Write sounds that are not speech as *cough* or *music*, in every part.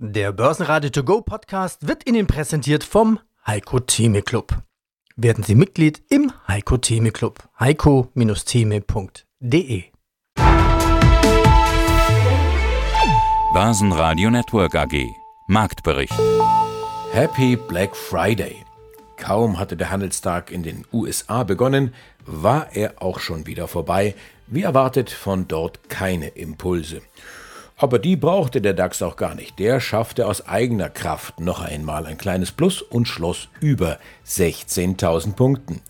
Der Börsenradio To Go Podcast wird Ihnen präsentiert vom Heiko Theme Club. Werden Sie Mitglied im Heiko Theme Club. heiko-theme.de Börsenradio Network AG Marktbericht Happy Black Friday. Kaum hatte der Handelstag in den USA begonnen, war er auch schon wieder vorbei. Wie erwartet von dort keine Impulse. Aber die brauchte der DAX auch gar nicht. Der schaffte aus eigener Kraft noch einmal ein kleines Plus und schloss über 16.000 Punkten.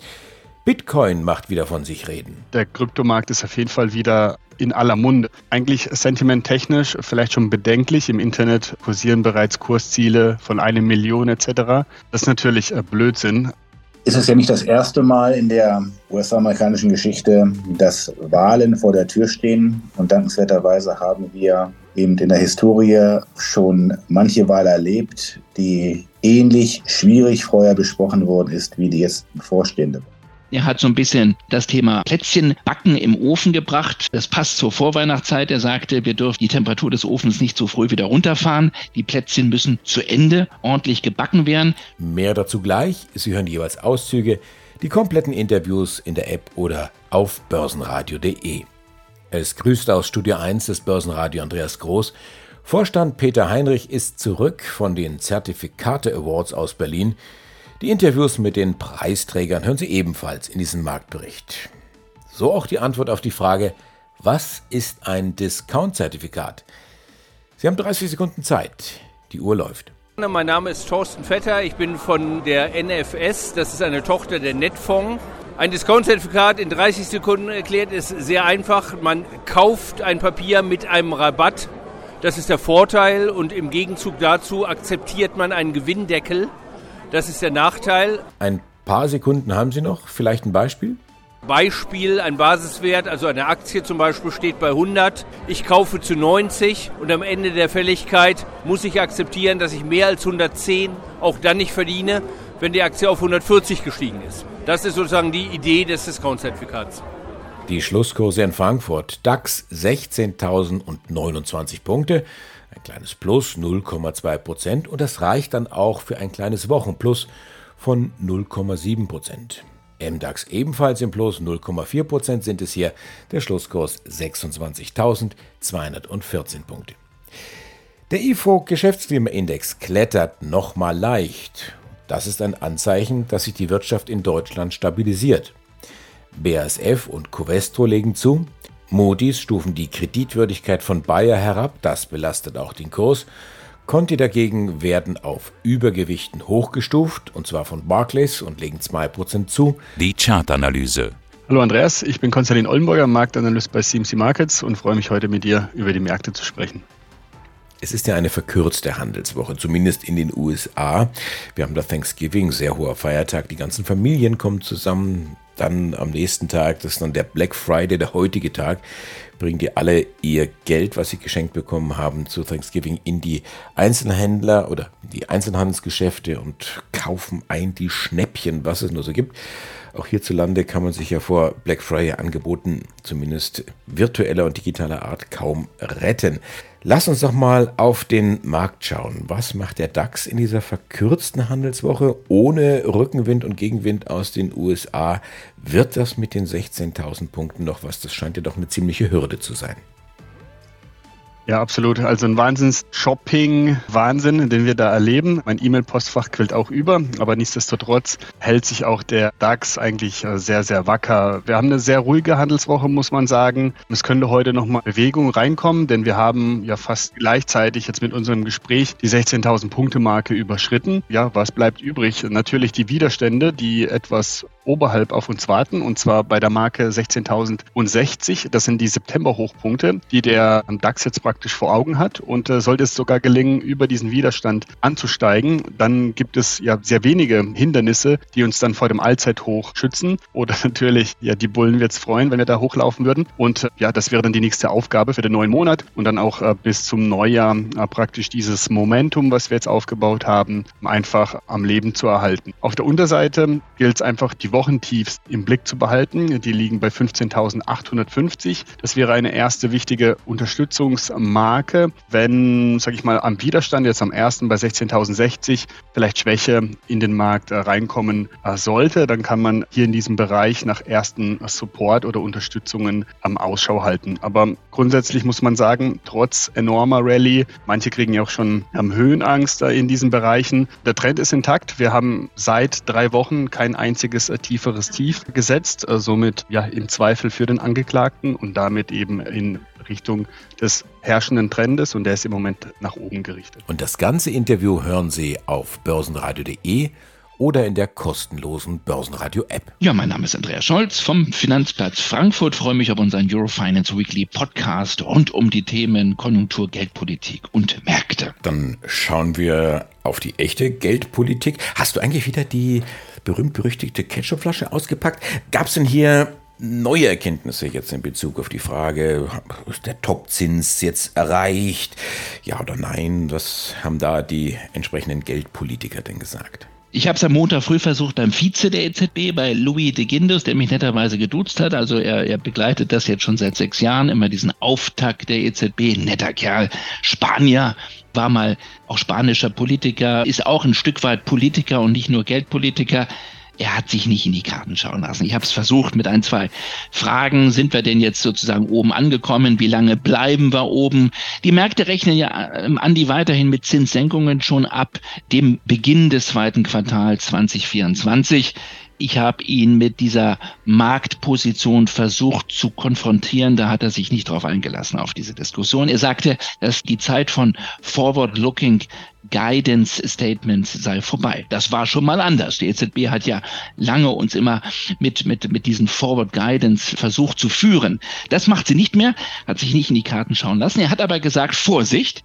Bitcoin macht wieder von sich reden. Der Kryptomarkt ist auf jeden Fall wieder in aller Munde. Eigentlich sentimenttechnisch vielleicht schon bedenklich. Im Internet kursieren bereits Kursziele von einer Million etc. Das ist natürlich äh, Blödsinn ist es ja nicht das erste Mal in der US-amerikanischen Geschichte, dass Wahlen vor der Tür stehen. Und dankenswerterweise haben wir eben in der Historie schon manche Wahl erlebt, die ähnlich schwierig vorher besprochen worden ist wie die jetzt bevorstehende. Er hat so ein bisschen das Thema Plätzchen backen im Ofen gebracht. Das passt zur Vorweihnachtszeit. Er sagte, wir dürfen die Temperatur des Ofens nicht zu früh wieder runterfahren. Die Plätzchen müssen zu Ende ordentlich gebacken werden. Mehr dazu gleich. Sie hören jeweils Auszüge, die kompletten Interviews in der App oder auf börsenradio.de. Es grüßt aus Studio 1 des Börsenradio Andreas Groß. Vorstand Peter Heinrich ist zurück von den Zertifikate Awards aus Berlin. Die Interviews mit den Preisträgern hören Sie ebenfalls in diesem Marktbericht. So auch die Antwort auf die Frage, was ist ein Discount-Zertifikat? Sie haben 30 Sekunden Zeit. Die Uhr läuft. Mein Name ist Thorsten Vetter, ich bin von der NFS, das ist eine Tochter der Netfonds. Ein Discount-Zertifikat in 30 Sekunden erklärt ist sehr einfach. Man kauft ein Papier mit einem Rabatt. Das ist der Vorteil und im Gegenzug dazu akzeptiert man einen Gewinndeckel. Das ist der Nachteil. Ein paar Sekunden haben Sie noch. Vielleicht ein Beispiel? Beispiel, ein Basiswert, also eine Aktie zum Beispiel steht bei 100, ich kaufe zu 90 und am Ende der Fälligkeit muss ich akzeptieren, dass ich mehr als 110 auch dann nicht verdiene, wenn die Aktie auf 140 gestiegen ist. Das ist sozusagen die Idee des Discount-Zertifikats. Die Schlusskurse in Frankfurt. DAX 16.029 Punkte. Ein kleines Plus 0,2 Prozent und das reicht dann auch für ein kleines Wochenplus von 0,7 Prozent. MDAX ebenfalls im Plus 0,4 Prozent sind es hier, der Schlusskurs 26.214 Punkte. Der IFO Geschäftsklimaindex klettert nochmal leicht. Das ist ein Anzeichen, dass sich die Wirtschaft in Deutschland stabilisiert. BASF und Covestro legen zu, Moody's stufen die Kreditwürdigkeit von Bayer herab, das belastet auch den Kurs. Conti dagegen werden auf Übergewichten hochgestuft, und zwar von Barclays und legen 2% zu. Die Chartanalyse. Hallo Andreas, ich bin Konstantin Ollenburger, Marktanalyst bei CMC Markets und freue mich heute mit dir über die Märkte zu sprechen. Es ist ja eine verkürzte Handelswoche, zumindest in den USA. Wir haben da Thanksgiving, sehr hoher Feiertag. Die ganzen Familien kommen zusammen. Dann am nächsten Tag, das ist dann der Black Friday, der heutige Tag, bringen die alle ihr Geld, was sie geschenkt bekommen haben, zu Thanksgiving in die Einzelhändler oder die Einzelhandelsgeschäfte und kaufen ein die Schnäppchen, was es nur so gibt. Auch hierzulande kann man sich ja vor Black Friday Angeboten, zumindest virtueller und digitaler Art, kaum retten. Lass uns doch mal auf den Markt schauen. Was macht der DAX in dieser verkürzten Handelswoche ohne Rückenwind und Gegenwind aus den USA? Wird das mit den 16.000 Punkten noch was? Das scheint ja doch eine ziemliche Hürde zu sein. Ja, absolut. Also ein Wahnsinns-Shopping-Wahnsinn, den wir da erleben. Mein E-Mail-Postfach quillt auch über, aber nichtsdestotrotz hält sich auch der DAX eigentlich äh, sehr, sehr wacker. Wir haben eine sehr ruhige Handelswoche, muss man sagen. Es könnte heute nochmal Bewegung reinkommen, denn wir haben ja fast gleichzeitig jetzt mit unserem Gespräch die 16.000 Punkte-Marke überschritten. Ja, was bleibt übrig? Natürlich die Widerstände, die etwas oberhalb auf uns warten, und zwar bei der Marke 16.060. Das sind die September-Hochpunkte, die der DAX jetzt praktisch vor Augen hat. Und äh, sollte es sogar gelingen, über diesen Widerstand anzusteigen, dann gibt es ja sehr wenige Hindernisse, die uns dann vor dem Allzeithoch schützen. Oder *laughs* natürlich, ja, die Bullen wird es freuen, wenn wir da hochlaufen würden. Und äh, ja, das wäre dann die nächste Aufgabe für den neuen Monat und dann auch äh, bis zum Neujahr äh, praktisch dieses Momentum, was wir jetzt aufgebaut haben, einfach am Leben zu erhalten. Auf der Unterseite gilt es einfach, die Woche Wochentiefs im Blick zu behalten. Die liegen bei 15.850. Das wäre eine erste wichtige Unterstützungsmarke. Wenn, sage ich mal, am Widerstand jetzt am ersten bei 16.060 vielleicht Schwäche in den Markt äh, reinkommen äh, sollte, dann kann man hier in diesem Bereich nach ersten Support oder Unterstützungen am Ausschau halten. Aber grundsätzlich muss man sagen, trotz enormer Rallye, manche kriegen ja auch schon haben Höhenangst in diesen Bereichen. Der Trend ist intakt. Wir haben seit drei Wochen kein einziges äh, tieferes Tief gesetzt, somit ja im Zweifel für den Angeklagten und damit eben in Richtung des herrschenden Trendes und der ist im Moment nach oben gerichtet. Und das ganze Interview hören Sie auf börsenradio.de oder in der kostenlosen Börsenradio-App. Ja, mein Name ist Andreas Scholz vom Finanzplatz Frankfurt. Freue mich auf unseren Eurofinance Weekly Podcast rund um die Themen Konjunktur, Geldpolitik und Märkte. Dann schauen wir auf die echte Geldpolitik. Hast du eigentlich wieder die berühmt-berüchtigte Ketchupflasche ausgepackt? Gab es denn hier neue Erkenntnisse jetzt in Bezug auf die Frage, ist der Topzins jetzt erreicht? Ja oder nein? Was haben da die entsprechenden Geldpolitiker denn gesagt? Ich habe es am Montag früh versucht beim Vize der EZB, bei Louis de Guindos, der mich netterweise geduzt hat. Also er, er begleitet das jetzt schon seit sechs Jahren, immer diesen Auftakt der EZB. Netter Kerl, Spanier, war mal auch spanischer Politiker, ist auch ein Stück weit Politiker und nicht nur Geldpolitiker er hat sich nicht in die Karten schauen lassen. Ich habe es versucht mit ein, zwei Fragen. Sind wir denn jetzt sozusagen oben angekommen? Wie lange bleiben wir oben? Die Märkte rechnen ja, ähm, Andi, weiterhin mit Zinssenkungen schon ab dem Beginn des zweiten Quartals 2024. Ich habe ihn mit dieser Marktposition versucht zu konfrontieren. Da hat er sich nicht drauf eingelassen auf diese Diskussion. Er sagte, dass die Zeit von Forward-Looking Guidance Statements sei vorbei. Das war schon mal anders. Die EZB hat ja lange uns immer mit, mit, mit diesen Forward Guidance versucht zu führen. Das macht sie nicht mehr, hat sich nicht in die Karten schauen lassen. Er hat aber gesagt, Vorsicht,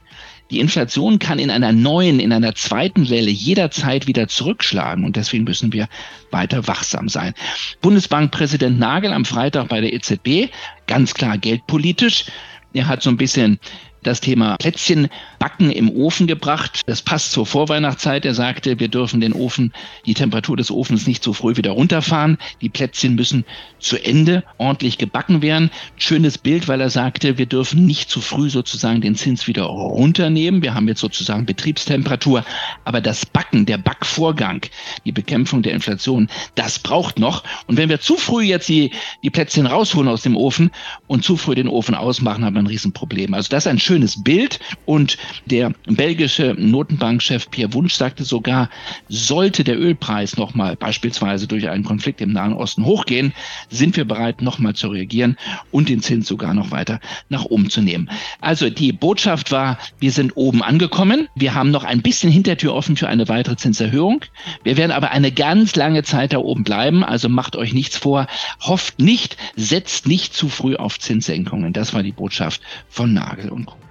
die Inflation kann in einer neuen, in einer zweiten Welle jederzeit wieder zurückschlagen und deswegen müssen wir weiter wachsam sein. Bundesbankpräsident Nagel am Freitag bei der EZB, ganz klar geldpolitisch. Er hat so ein bisschen das Thema Plätzchen backen im Ofen gebracht. Das passt zur Vorweihnachtszeit. Er sagte, wir dürfen den Ofen, die Temperatur des Ofens nicht so früh wieder runterfahren. Die Plätzchen müssen zu Ende ordentlich gebacken werden. Schönes Bild, weil er sagte, wir dürfen nicht zu früh sozusagen den Zins wieder runternehmen. Wir haben jetzt sozusagen Betriebstemperatur. Aber das Backen, der Backvorgang, die Bekämpfung der Inflation, das braucht noch. Und wenn wir zu früh jetzt die, die Plätzchen rausholen aus dem Ofen und zu früh den Ofen ausmachen, haben wir ein Riesenproblem. Also das ist ein schönes Bild und der belgische Notenbankchef Pierre Wunsch sagte sogar, sollte der Ölpreis nochmal beispielsweise durch einen Konflikt im Nahen Osten hochgehen, sind wir bereit, nochmal zu reagieren und den Zins sogar noch weiter nach oben zu nehmen. Also die Botschaft war, wir sind oben angekommen. Wir haben noch ein bisschen Hintertür offen für eine weitere Zinserhöhung. Wir werden aber eine ganz lange Zeit da oben bleiben. Also macht euch nichts vor. Hofft nicht, setzt nicht zu früh auf Zinssenkungen. Das war die Botschaft von Nagel und Co.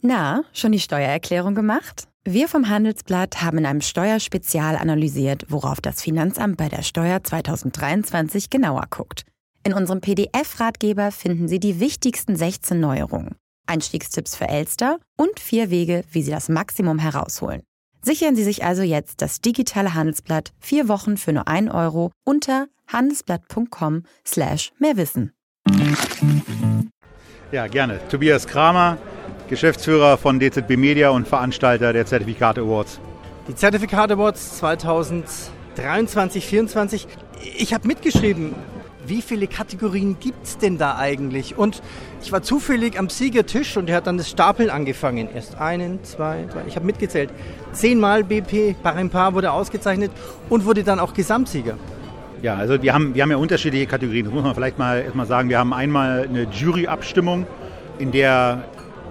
Na, schon die Steuererklärung gemacht? Wir vom Handelsblatt haben in einem Steuerspezial analysiert, worauf das Finanzamt bei der Steuer 2023 genauer guckt. In unserem PDF-Ratgeber finden Sie die wichtigsten 16 Neuerungen, Einstiegstipps für Elster und vier Wege, wie Sie das Maximum herausholen. Sichern Sie sich also jetzt das digitale Handelsblatt vier Wochen für nur 1 Euro unter handelsblatt.com slash mehrwissen. Ja, gerne. Tobias Kramer, Geschäftsführer von DZB Media und Veranstalter der Zertifikate Awards. Die Zertifikate Awards 2023, 2024. Ich habe mitgeschrieben, wie viele Kategorien gibt es denn da eigentlich? Und ich war zufällig am Siegertisch und er hat dann das Stapeln angefangen. Erst einen, zwei, drei, ich habe mitgezählt. Zehnmal BP Parimpar wurde ausgezeichnet und wurde dann auch Gesamtsieger. Ja, also wir haben, wir haben ja unterschiedliche Kategorien. Das muss man vielleicht mal erstmal sagen. Wir haben einmal eine Juryabstimmung, in der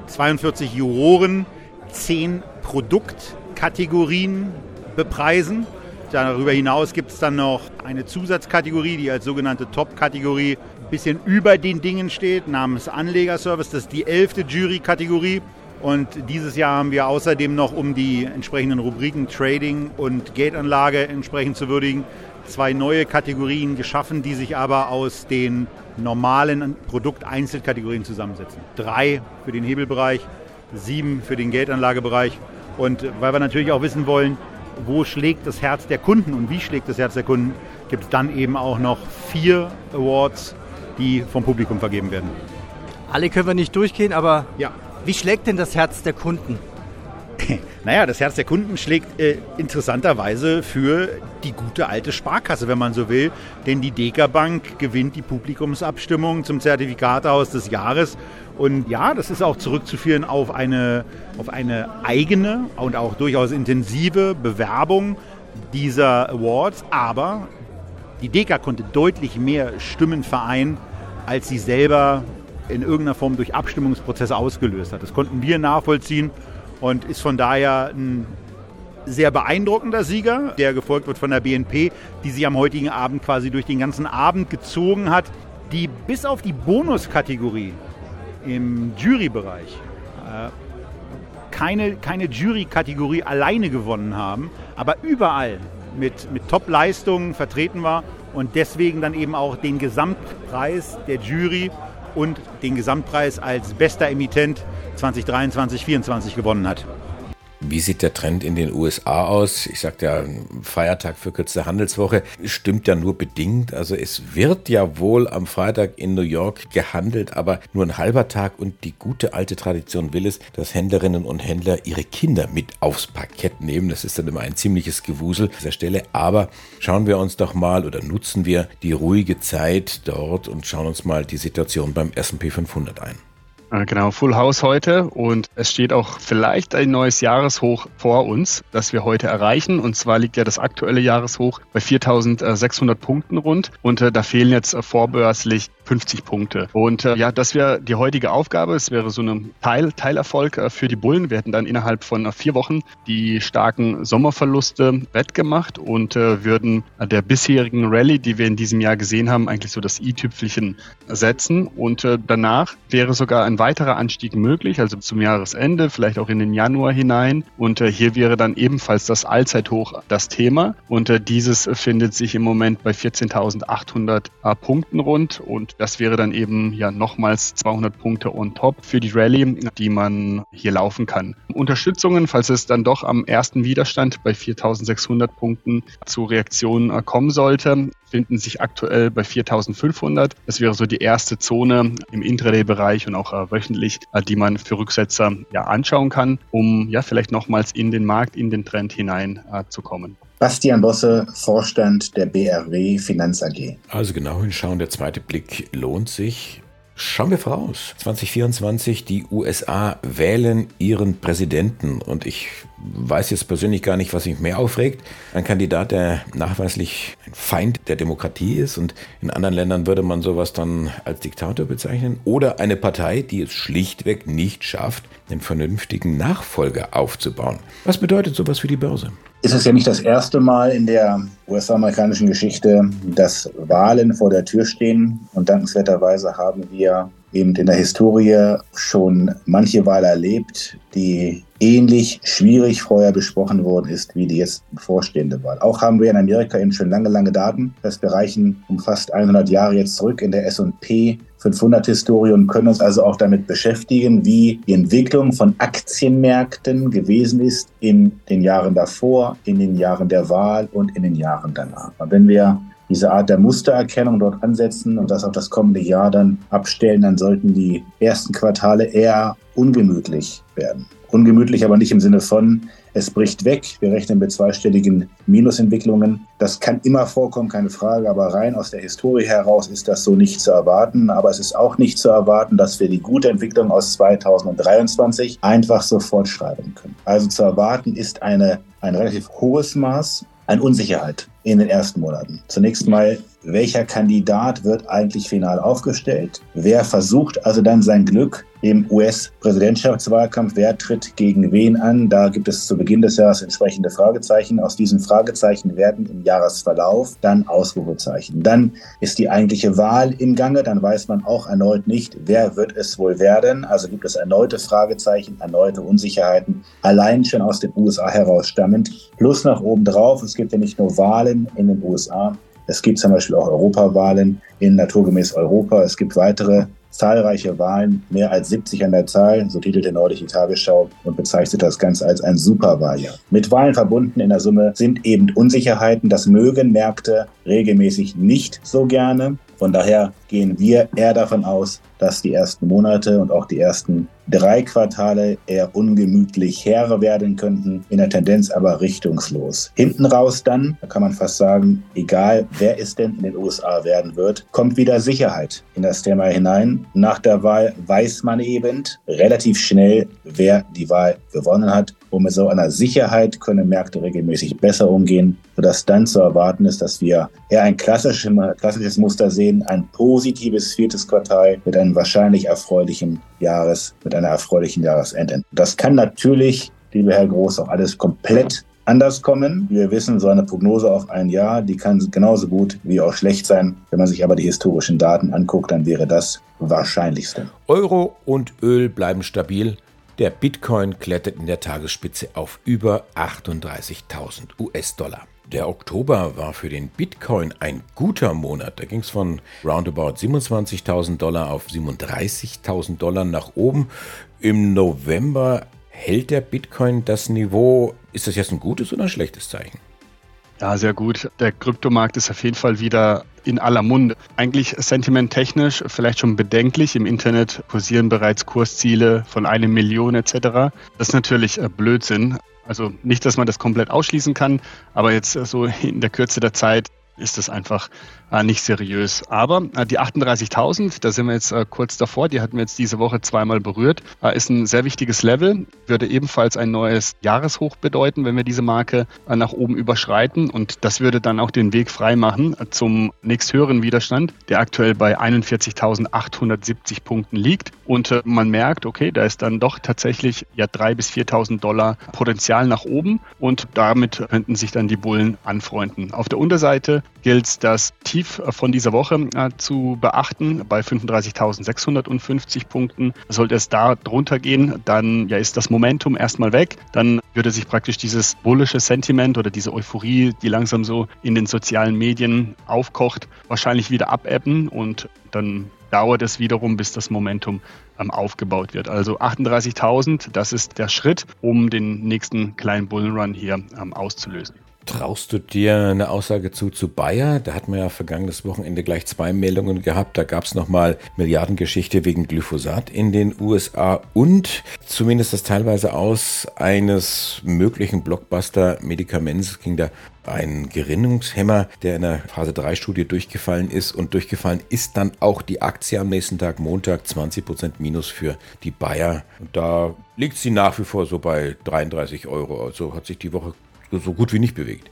42 Juroren 10 Produktkategorien bepreisen. Darüber hinaus gibt es dann noch eine Zusatzkategorie, die als sogenannte Top-Kategorie ein bisschen über den Dingen steht, namens Anlegerservice. Das ist die elfte Jury-Kategorie. Und dieses Jahr haben wir außerdem noch, um die entsprechenden Rubriken Trading und Geldanlage entsprechend zu würdigen, zwei neue Kategorien geschaffen, die sich aber aus den normalen Produkteinzelkategorien zusammensetzen. Drei für den Hebelbereich, sieben für den Geldanlagebereich. Und weil wir natürlich auch wissen wollen, wo schlägt das Herz der Kunden und wie schlägt das Herz der Kunden, gibt es dann eben auch noch vier Awards, die vom Publikum vergeben werden. Alle können wir nicht durchgehen, aber Ja. wie schlägt denn das Herz der Kunden? Naja, das Herz der Kunden schlägt äh, interessanterweise für die gute alte Sparkasse, wenn man so will. Denn die Deka Bank gewinnt die Publikumsabstimmung zum Zertifikatehaus des Jahres. Und ja, das ist auch zurückzuführen auf eine, auf eine eigene und auch durchaus intensive Bewerbung dieser Awards. Aber die Deka konnte deutlich mehr Stimmen vereinen, als sie selber in irgendeiner Form durch Abstimmungsprozesse ausgelöst hat. Das konnten wir nachvollziehen und ist von daher ein sehr beeindruckender Sieger, der gefolgt wird von der BNP, die sich am heutigen Abend quasi durch den ganzen Abend gezogen hat, die bis auf die Bonuskategorie im Jurybereich äh, keine, keine Jury-Kategorie alleine gewonnen haben, aber überall mit, mit Top-Leistungen vertreten war und deswegen dann eben auch den Gesamtpreis der Jury und den Gesamtpreis als bester Emittent 2023-2024 gewonnen hat. Wie sieht der Trend in den USA aus? Ich sagte ja, Feiertag für kürzte Handelswoche stimmt ja nur bedingt. Also es wird ja wohl am Freitag in New York gehandelt, aber nur ein halber Tag und die gute alte Tradition will es, dass Händlerinnen und Händler ihre Kinder mit aufs Parkett nehmen. Das ist dann immer ein ziemliches Gewusel an dieser Stelle. Aber schauen wir uns doch mal oder nutzen wir die ruhige Zeit dort und schauen uns mal die Situation beim S&P 500 ein. Äh, Genau, Full House heute und es steht auch vielleicht ein neues Jahreshoch vor uns, das wir heute erreichen. Und zwar liegt ja das aktuelle Jahreshoch bei 4.600 Punkten rund und äh, da fehlen jetzt äh, vorbörslich 50 Punkte. Und äh, ja, das wäre die heutige Aufgabe. Es wäre so ein Teil, Teilerfolg äh, für die Bullen. Wir hätten dann innerhalb von äh, vier Wochen die starken Sommerverluste wettgemacht und würden der bisherigen Rallye, die wir in diesem Jahr gesehen haben, eigentlich so das i-Tüpfelchen setzen. Und danach wäre sogar ein weiterer Anstieg möglich, also zum Jahresende, vielleicht auch in den Januar hinein. Und äh, hier wäre dann ebenfalls das Allzeithoch das Thema. Und äh, dieses findet sich im Moment bei 14.800 äh, Punkten rund. Und das wäre dann eben ja nochmals 200 Punkte on top für die Rallye, die man hier laufen kann. Unterstützungen, falls es dann doch am ersten Widerstand bei 4.600 Punkten zu Reaktionen äh, kommen sollte, finden sich aktuell bei 4.500. Das wäre so die erste Zone im Intraday-Bereich und auch äh, wöchentlich, äh, die man für Rücksetzer ja anschauen kann, um ja vielleicht nochmals in den Markt, in den Trend hinein äh, zu kommen. Bastian Bosse, Vorstand der BRW Finanz AG. Also genau hinschauen, der zweite Blick lohnt sich. Schauen wir voraus. 2024, die USA wählen ihren Präsidenten und ich weiß jetzt persönlich gar nicht, was mich mehr aufregt. Ein Kandidat, der nachweislich ein Feind der Demokratie ist und in anderen Ländern würde man sowas dann als Diktator bezeichnen oder eine Partei, die es schlichtweg nicht schafft, einen vernünftigen Nachfolger aufzubauen. Was bedeutet sowas für die Börse? ist es ja nicht das erste Mal in der US-amerikanischen Geschichte, dass Wahlen vor der Tür stehen. Und dankenswerterweise haben wir eben in der Historie schon manche Wahl erlebt, die ähnlich schwierig vorher besprochen worden ist wie die jetzt bevorstehende Wahl. Auch haben wir in Amerika eben schon lange, lange Daten. Das wir reichen um fast 100 Jahre jetzt zurück in der S&P 500 Historie und können uns also auch damit beschäftigen, wie die Entwicklung von Aktienmärkten gewesen ist in den Jahren davor, in den Jahren der Wahl und in den Jahren danach. Und wenn wir diese Art der Mustererkennung dort ansetzen und das auf das kommende Jahr dann abstellen, dann sollten die ersten Quartale eher ungemütlich werden. Ungemütlich aber nicht im Sinne von, es bricht weg. Wir rechnen mit zweistelligen Minusentwicklungen. Das kann immer vorkommen, keine Frage, aber rein aus der Historie heraus ist das so nicht zu erwarten. Aber es ist auch nicht zu erwarten, dass wir die gute Entwicklung aus 2023 einfach so fortschreiben können. Also zu erwarten ist eine, ein relativ hohes Maß an Unsicherheit in den ersten Monaten. Zunächst mal, welcher Kandidat wird eigentlich final aufgestellt? Wer versucht also dann sein Glück im US-Präsidentschaftswahlkampf? Wer tritt gegen wen an? Da gibt es zu Beginn des Jahres entsprechende Fragezeichen. Aus diesen Fragezeichen werden im Jahresverlauf dann Ausrufezeichen. Dann ist die eigentliche Wahl im Gange. Dann weiß man auch erneut nicht, wer wird es wohl werden. Also gibt es erneute Fragezeichen, erneute Unsicherheiten, allein schon aus den USA heraus stammend. Plus noch obendrauf, es gibt ja nicht nur Wahlen in den USA, es gibt zum Beispiel auch Europawahlen in naturgemäß Europa. Es gibt weitere zahlreiche Wahlen, mehr als 70 an der Zahl, so titelte neulich die Tagesschau und bezeichnet das Ganze als ein Superwahljahr. Mit Wahlen verbunden in der Summe sind eben Unsicherheiten, das mögen Märkte regelmäßig nicht so gerne. Von daher gehen wir eher davon aus, dass die ersten Monate und auch die ersten drei Quartale eher ungemütlich her werden könnten, in der Tendenz aber richtungslos. Hinten raus dann, da kann man fast sagen, egal wer es denn in den USA werden wird, kommt wieder Sicherheit in das Thema hinein. Nach der Wahl weiß man eben relativ schnell, wer die Wahl gewonnen hat. Und mit so einer Sicherheit können Märkte regelmäßig besser umgehen, sodass dann zu erwarten ist, dass wir eher ein klassisches, klassisches Muster sehen, ein positives viertes Quartal mit einem wahrscheinlich erfreulichen Jahres, mit einer erfreulichen Jahresende. Das kann natürlich, lieber Herr Groß, auch alles komplett anders kommen. Wir wissen, so eine Prognose auf ein Jahr, die kann genauso gut wie auch schlecht sein. Wenn man sich aber die historischen Daten anguckt, dann wäre das wahrscheinlichste. Euro und Öl bleiben stabil. Der Bitcoin klettert in der Tagesspitze auf über 38.000 US-Dollar. Der Oktober war für den Bitcoin ein guter Monat. Da ging es von roundabout 27.000 Dollar auf 37.000 Dollar nach oben. Im November hält der Bitcoin das Niveau. Ist das jetzt ein gutes oder ein schlechtes Zeichen? Ja, sehr gut. Der Kryptomarkt ist auf jeden Fall wieder in aller Munde. Eigentlich sentimenttechnisch vielleicht schon bedenklich. Im Internet kursieren bereits Kursziele von einer Million etc. Das ist natürlich äh, Blödsinn. Also nicht, dass man das komplett ausschließen kann, aber jetzt äh, so in der Kürze der Zeit ist das einfach äh, nicht seriös. Aber äh, die 38.000, da sind wir jetzt äh, kurz davor, die hatten wir jetzt diese Woche zweimal berührt, äh, ist ein sehr wichtiges Level, würde ebenfalls ein neues Jahreshoch bedeuten, wenn wir diese Marke äh, nach oben überschreiten und das würde dann auch den Weg frei machen äh, zum nächsthöheren Widerstand, der aktuell bei 41.870 Punkten liegt und man merkt, okay, da ist dann doch tatsächlich ja 3.000 bis 4.000 Dollar Potenzial nach oben und damit könnten sich dann die Bullen anfreunden. Auf der Unterseite gilt das Tief von dieser Woche äh, zu beachten bei 35.650 Punkten. Sollte es da drunter gehen, dann ja, ist das Momentum erstmal weg. Dann würde sich praktisch dieses bullische Sentiment oder diese Euphorie, die langsam so in den sozialen Medien aufkocht, wahrscheinlich wieder abebben und dann dauert es wiederum, bis das Momentum ähm, aufgebaut wird. Also 38.000, das ist der Schritt, um den nächsten kleinen Bullrun hier ähm, auszulösen. Traust du dir eine Aussage zu zu Bayer? Da hatten wir ja vergangenes Wochenende gleich zwei Meldungen gehabt. Da gab es nochmal Milliardengeschichte wegen Glyphosat in den USA und zumindest das teilweise aus eines möglichen Blockbuster-Medikaments ging da ein Gerinnungshemmer, der in der Phase 3 Studie durchgefallen ist und durchgefallen ist dann auch die Aktie am nächsten Tag, Montag, 20% Minus für die Bayer. Und da liegt sie nach wie vor so bei 33 Euro. Also hat sich die Woche so gut wie nicht bewegt.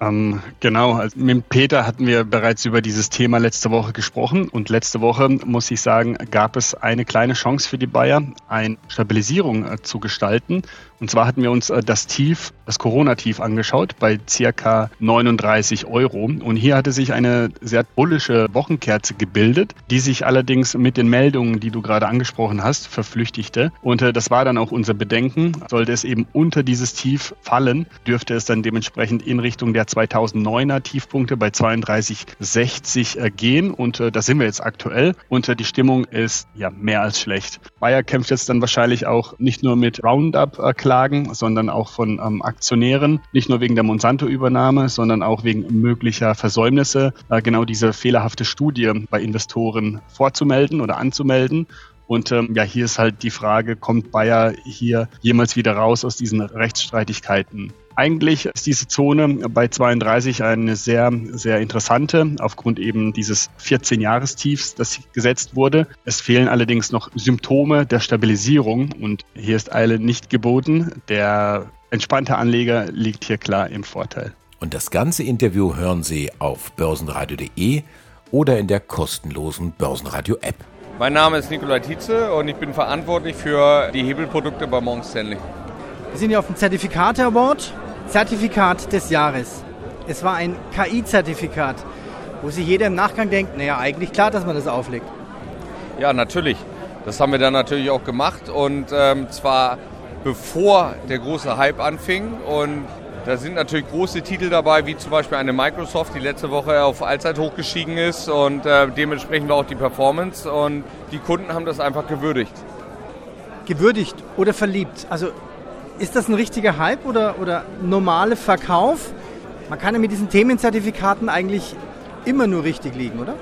Ähm, genau, also mit Peter hatten wir bereits über dieses Thema letzte Woche gesprochen und letzte Woche, muss ich sagen, gab es eine kleine Chance für die Bayer, eine Stabilisierung äh, zu gestalten. Und zwar hatten wir uns äh, das Tief, das Corona-Tief angeschaut bei circa 39 Euro. Und hier hatte sich eine sehr bullische Wochenkerze gebildet, die sich allerdings mit den Meldungen, die du gerade angesprochen hast, verflüchtigte. Und äh, das war dann auch unser Bedenken. Sollte es eben unter dieses Tief fallen, dürfte es dann dementsprechend in Richtung der 2009er Tiefpunkte bei 32,60 äh, gehen. Und da sind wir jetzt aktuell. Und die Stimmung ist ja mehr als schlecht. Bayer kämpft jetzt dann wahrscheinlich auch nicht nur mit Roundup-Klagen, Klagen, sondern auch von ähm, Aktionären, nicht nur wegen der Monsanto-Übernahme, sondern auch wegen möglicher Versäumnisse, äh, genau diese fehlerhafte Studie bei Investoren vorzumelden oder anzumelden. Und ähm, ja, hier ist halt die Frage, kommt Bayer hier jemals wieder raus aus diesen Rechtsstreitigkeiten? Eigentlich ist diese Zone bei 32 eine sehr, sehr interessante, aufgrund eben dieses 14-Jahrestiefs, das gesetzt wurde. Es fehlen allerdings noch Symptome der Stabilisierung und hier ist Eile nicht geboten. Der entspannte Anleger liegt hier klar im Vorteil. Und das ganze Interview hören Sie auf börsenradio.de oder in der kostenlosen Börsenradio-App. Mein Name ist Nikolai Tietze und ich bin verantwortlich für die Hebelprodukte bei Morgan Stanley. Wir sind hier auf dem Zertifikate Award. Zertifikat des Jahres. Es war ein KI-Zertifikat, wo sich jeder im Nachgang denkt, naja, eigentlich klar, dass man das auflegt. Ja, natürlich. Das haben wir dann natürlich auch gemacht und ähm, zwar bevor der große Hype anfing und Da sind natürlich große Titel dabei, wie zum Beispiel eine Microsoft, die letzte Woche auf Allzeit hochgestiegen ist und äh, dementsprechend war auch die Performance und die Kunden haben das einfach gewürdigt. Gewürdigt oder verliebt? Also ist das ein richtiger Hype oder, oder normale Verkauf? Man kann ja mit diesen Themenzertifikaten eigentlich immer nur richtig liegen, oder?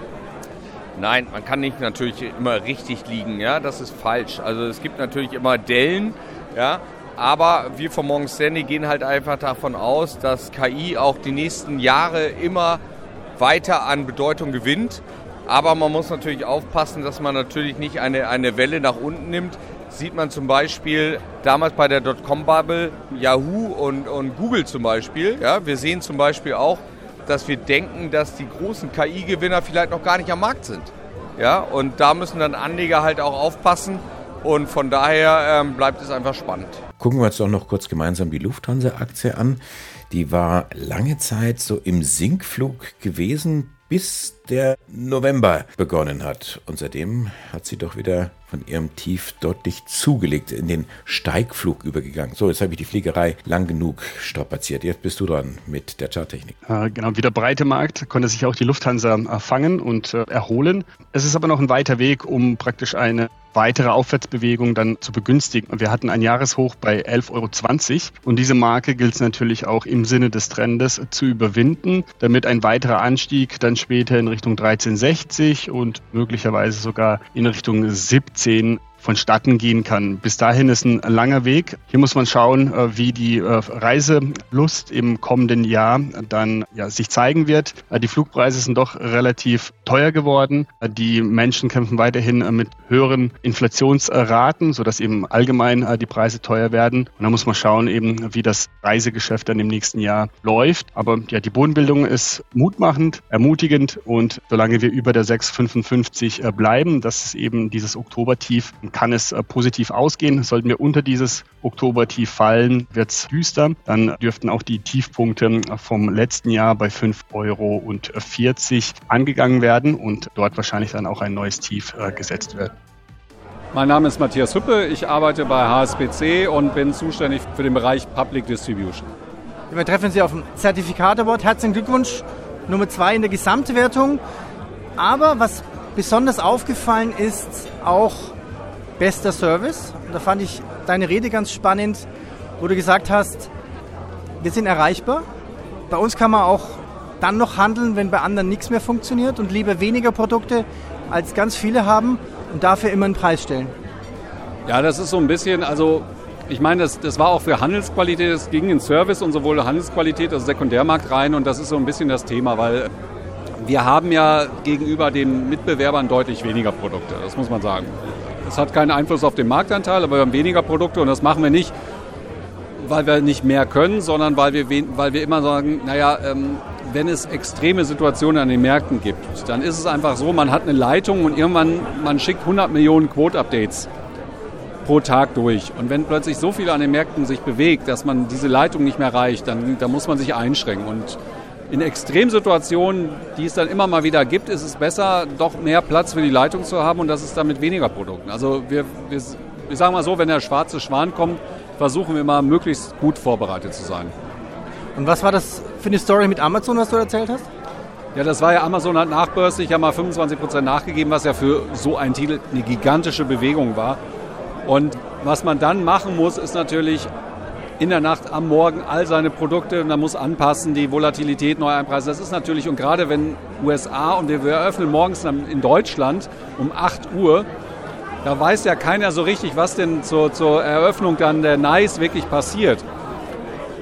Nein, man kann nicht natürlich immer richtig liegen, ja, das ist falsch. Also es gibt natürlich immer Dellen, ja, aber wir von Morgan Stanley gehen halt einfach davon aus, dass KI auch die nächsten Jahre immer weiter an Bedeutung gewinnt. Aber man muss natürlich aufpassen, dass man natürlich nicht eine, eine Welle nach unten nimmt. Sieht man zum Beispiel damals bei der Dotcom-Bubble Yahoo und, und Google zum Beispiel. Ja, wir sehen zum Beispiel auch, dass wir denken, dass die großen KI-Gewinner vielleicht noch gar nicht am Markt sind. Ja, und da müssen dann Anleger halt auch aufpassen. Und von daher ähm, bleibt es einfach spannend. Gucken wir uns doch noch kurz gemeinsam die Lufthansa-Aktie an. Die war lange Zeit so im Sinkflug gewesen, bis der November begonnen hat. Und seitdem hat sie doch wieder von ihrem Tief deutlich zugelegt, in den Steigflug übergegangen. So, jetzt habe ich die Fliegerei lang genug strapaziert. Jetzt bist du dran mit der Charttechnik. Äh, genau, wie der breite Markt konnte sich auch die Lufthansa äh, fangen und äh, erholen. Es ist aber noch ein weiter Weg, um praktisch eine weitere Aufwärtsbewegung dann zu begünstigen. Wir hatten ein Jahreshoch bei 11,20 Euro und diese Marke gilt es natürlich auch im Sinne des Trendes zu überwinden, damit ein weiterer Anstieg dann später in Richtung 1360 und möglicherweise sogar in Richtung 17 vonstatten gehen kann. Bis dahin ist ein langer Weg. Hier muss man schauen, äh, wie die äh, Reiselust im kommenden Jahr dann ja, sich zeigen wird. Äh, die Flugpreise sind doch relativ teuer geworden. Die Menschen kämpfen weiterhin mit höheren Inflationsraten, sodass eben allgemein die Preise teuer werden. Und da muss man schauen, eben, wie das Reisegeschäft dann im nächsten Jahr läuft. Aber ja, die Bodenbildung ist mutmachend, ermutigend und solange wir über der 6,55 bleiben, das ist eben dieses Oktobertief, kann es äh, positiv ausgehen. Sollten wir unter dieses Oktobertief fallen, wird es düster. Dann dürften auch die Tiefpunkte äh, vom letzten Jahr bei 5,40 Euro angegangen werden und dort wahrscheinlich dann auch ein neues Tief äh, gesetzt wird. Mein Name ist Matthias Hüppe, ich arbeite bei HSBC und bin zuständig für den Bereich Public Distribution. Wir treffen Sie auf dem Zertifikat Award. Herzlichen Glückwunsch, Nummer zwei in der Gesamtwertung. Aber was besonders aufgefallen ist, auch bester Service. Und da fand ich deine Rede ganz spannend, wo du gesagt hast, wir sind erreichbar. Bei uns kann man auch dann noch handeln, wenn bei anderen nichts mehr funktioniert und lieber weniger Produkte als ganz viele haben und dafür immer einen Preis stellen. Ja, das ist so ein bisschen, also ich meine, das, das war auch für Handelsqualität, es ging in Service und sowohl Handelsqualität, also Sekundärmarkt rein und das ist so ein bisschen das Thema, weil wir haben ja gegenüber den Mitbewerbern deutlich weniger Produkte, das muss man sagen. Das hat keinen Einfluss auf den Marktanteil, aber wir haben weniger Produkte und das machen wir nicht, weil wir nicht mehr können, sondern weil wir, weil wir immer sagen, naja, ähm, wenn es extreme Situationen an den Märkten gibt, dann ist es einfach so, man hat eine Leitung und irgendwann, man schickt 100 Millionen Quote-Updates pro Tag durch. Und wenn plötzlich so viel an den Märkten sich bewegt, dass man diese Leitung nicht mehr reicht, dann, dann muss man sich einschränken. Und in Extremsituationen, die es dann immer mal wieder gibt, ist es besser, doch mehr Platz für die Leitung zu haben und das ist dann mit weniger Produkten. Also wir, wir, wir sagen mal so, wenn der schwarze Schwan kommt, versuchen wir immer möglichst gut vorbereitet zu sein. Und was war das für eine Story mit Amazon, was du erzählt hast? Ja, das war ja Amazon hat nachbörslich ja mal 25 Prozent nachgegeben, was ja für so einen Titel eine gigantische Bewegung war. Und was man dann machen muss, ist natürlich in der Nacht am Morgen all seine Produkte und man muss anpassen, die Volatilität neu einpreisen. Das ist natürlich, und gerade wenn USA und wir eröffnen morgens in Deutschland um 8 Uhr, da weiß ja keiner so richtig, was denn zur, zur Eröffnung dann der NICE wirklich passiert.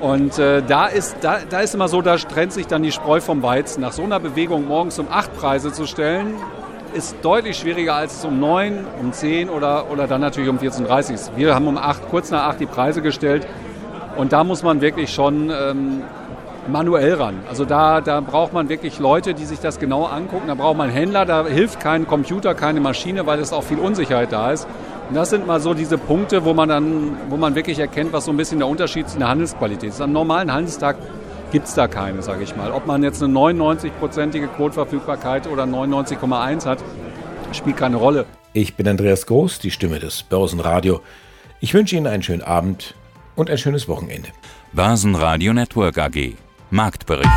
Und äh, da, ist, da, da ist immer so, da trennt sich dann die Spreu vom Weizen. Nach so einer Bewegung morgens um 8 Preise zu stellen, ist deutlich schwieriger als um 9, um 10 oder, oder dann natürlich um 14.30 Uhr. Wir haben um 8, kurz nach 8 die Preise gestellt. Und da muss man wirklich schon ähm, manuell ran. Also da, da braucht man wirklich Leute, die sich das genau angucken. Da braucht man Händler, da hilft kein Computer, keine Maschine, weil es auch viel Unsicherheit da ist. Und das sind mal so diese Punkte, wo man dann, wo man wirklich erkennt, was so ein bisschen der Unterschied in der Handelsqualität ist. Am normalen Handelstag gibt es da keine, sage ich mal. Ob man jetzt eine 99-prozentige Quoteverfügbarkeit oder 99,1 hat, spielt keine Rolle. Ich bin Andreas Groß, die Stimme des Börsenradio. Ich wünsche Ihnen einen schönen Abend und ein schönes Wochenende. Börsenradio Network AG. Marktbericht.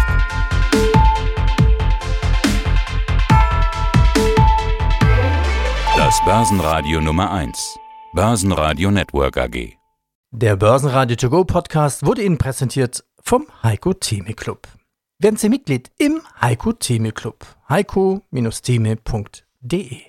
Das Börsenradio Nummer 1. Börsenradio Network AG. Der Börsenradio To Go Podcast wurde Ihnen präsentiert vom Heiko Theme Club. Werden Sie Mitglied im Heiko Theme Club. heiko-theme.de